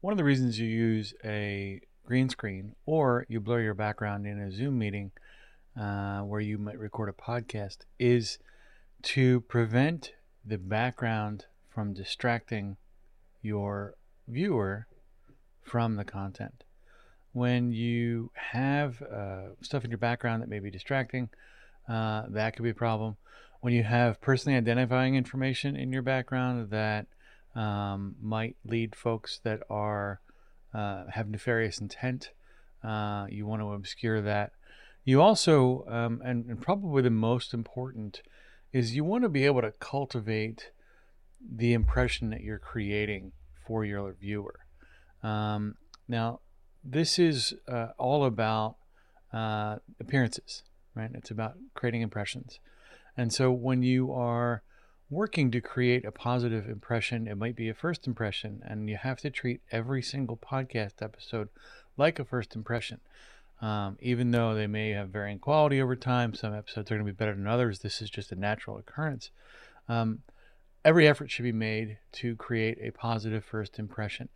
one of the reasons you use a green screen or you blur your background in a Zoom meeting uh, where you might record a podcast is to prevent the background from distracting your viewer from the content. When you have uh, stuff in your background that may be distracting, uh, that could be a problem. When you have personally identifying information in your background that um, might lead folks that are uh, have nefarious intent, uh, you want to obscure that. You also, um, and, and probably the most important, is you want to be able to cultivate the impression that you're creating for your viewer. Um, now, this is uh, all about uh, appearances, right? It's about creating impressions. And so when you are working to create a positive impression, it might be a first impression, and you have to treat every single podcast episode like a first impression. Um, even though they may have varying quality over time, some episodes are going to be better than others. This is just a natural occurrence. Um, every effort should be made to create a positive first impression.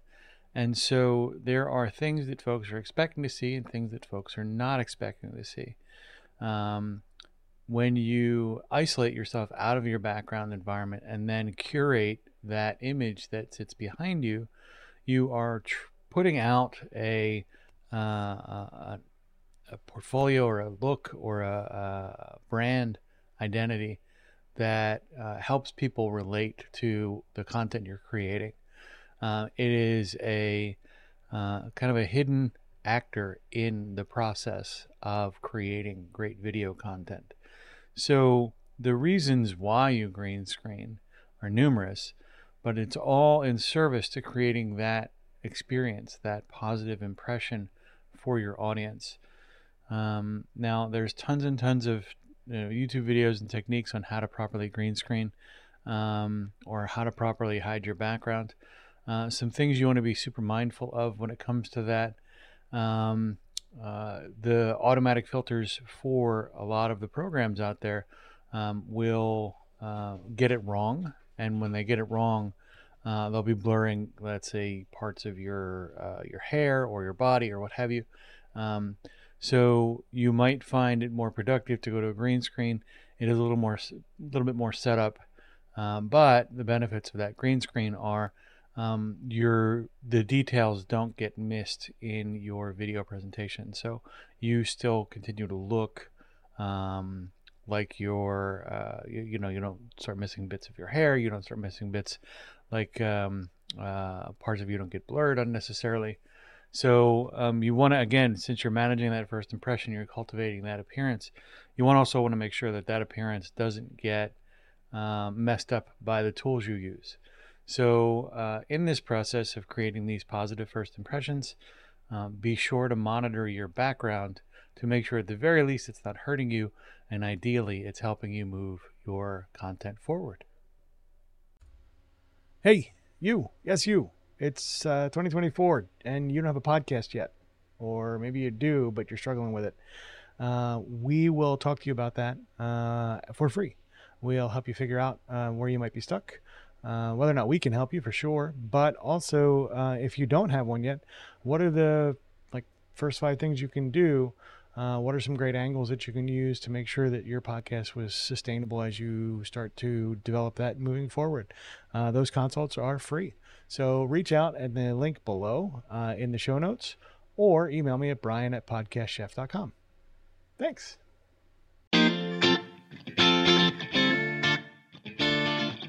And so there are things that folks are expecting to see and things that folks are not expecting to see. Um, when you isolate yourself out of your background environment and then curate that image that sits behind you, you are tr- putting out a, uh, a, a, portfolio or a look or a, a brand identity that uh, helps people relate to the content you're creating. Uh, it is a uh, kind of a hidden actor in the process of creating great video content. So the reasons why you green screen are numerous, but it's all in service to creating that experience, that positive impression for your audience. Um, now, there's tons and tons of you know, YouTube videos and techniques on how to properly green screen um, or how to properly hide your background. Uh, some things you want to be super mindful of when it comes to that. Um, uh, the automatic filters for a lot of the programs out there um, will uh, get it wrong, and when they get it wrong, uh, they'll be blurring, let's say, parts of your uh, your hair or your body or what have you. Um, so you might find it more productive to go to a green screen. It is a little more, a little bit more setup, um, but the benefits of that green screen are um, your the details don't get missed in your video presentation. So you still continue to look um, like your uh, you, you, know you don't start missing bits of your hair. You don't start missing bits like um, uh, parts of you don't get blurred unnecessarily. So um, you want to again, since you're managing that first impression, you're cultivating that appearance. You want also want to make sure that that appearance doesn't get um, messed up by the tools you use. So, uh, in this process of creating these positive first impressions, um, be sure to monitor your background to make sure at the very least it's not hurting you, and ideally it's helping you move your content forward. Hey, you, yes, you. It's uh, 2024 and you don't have a podcast yet, or maybe you do, but you're struggling with it. Uh, we will talk to you about that uh, for free. We'll help you figure out uh, where you might be stuck uh, whether or not we can help you for sure, but also uh, if you don't have one yet, what are the like first five things you can do? Uh, what are some great angles that you can use to make sure that your podcast was sustainable as you start to develop that moving forward? Uh, those consults are free. So reach out at the link below uh, in the show notes or email me at brian at podcastchef.com. Thanks.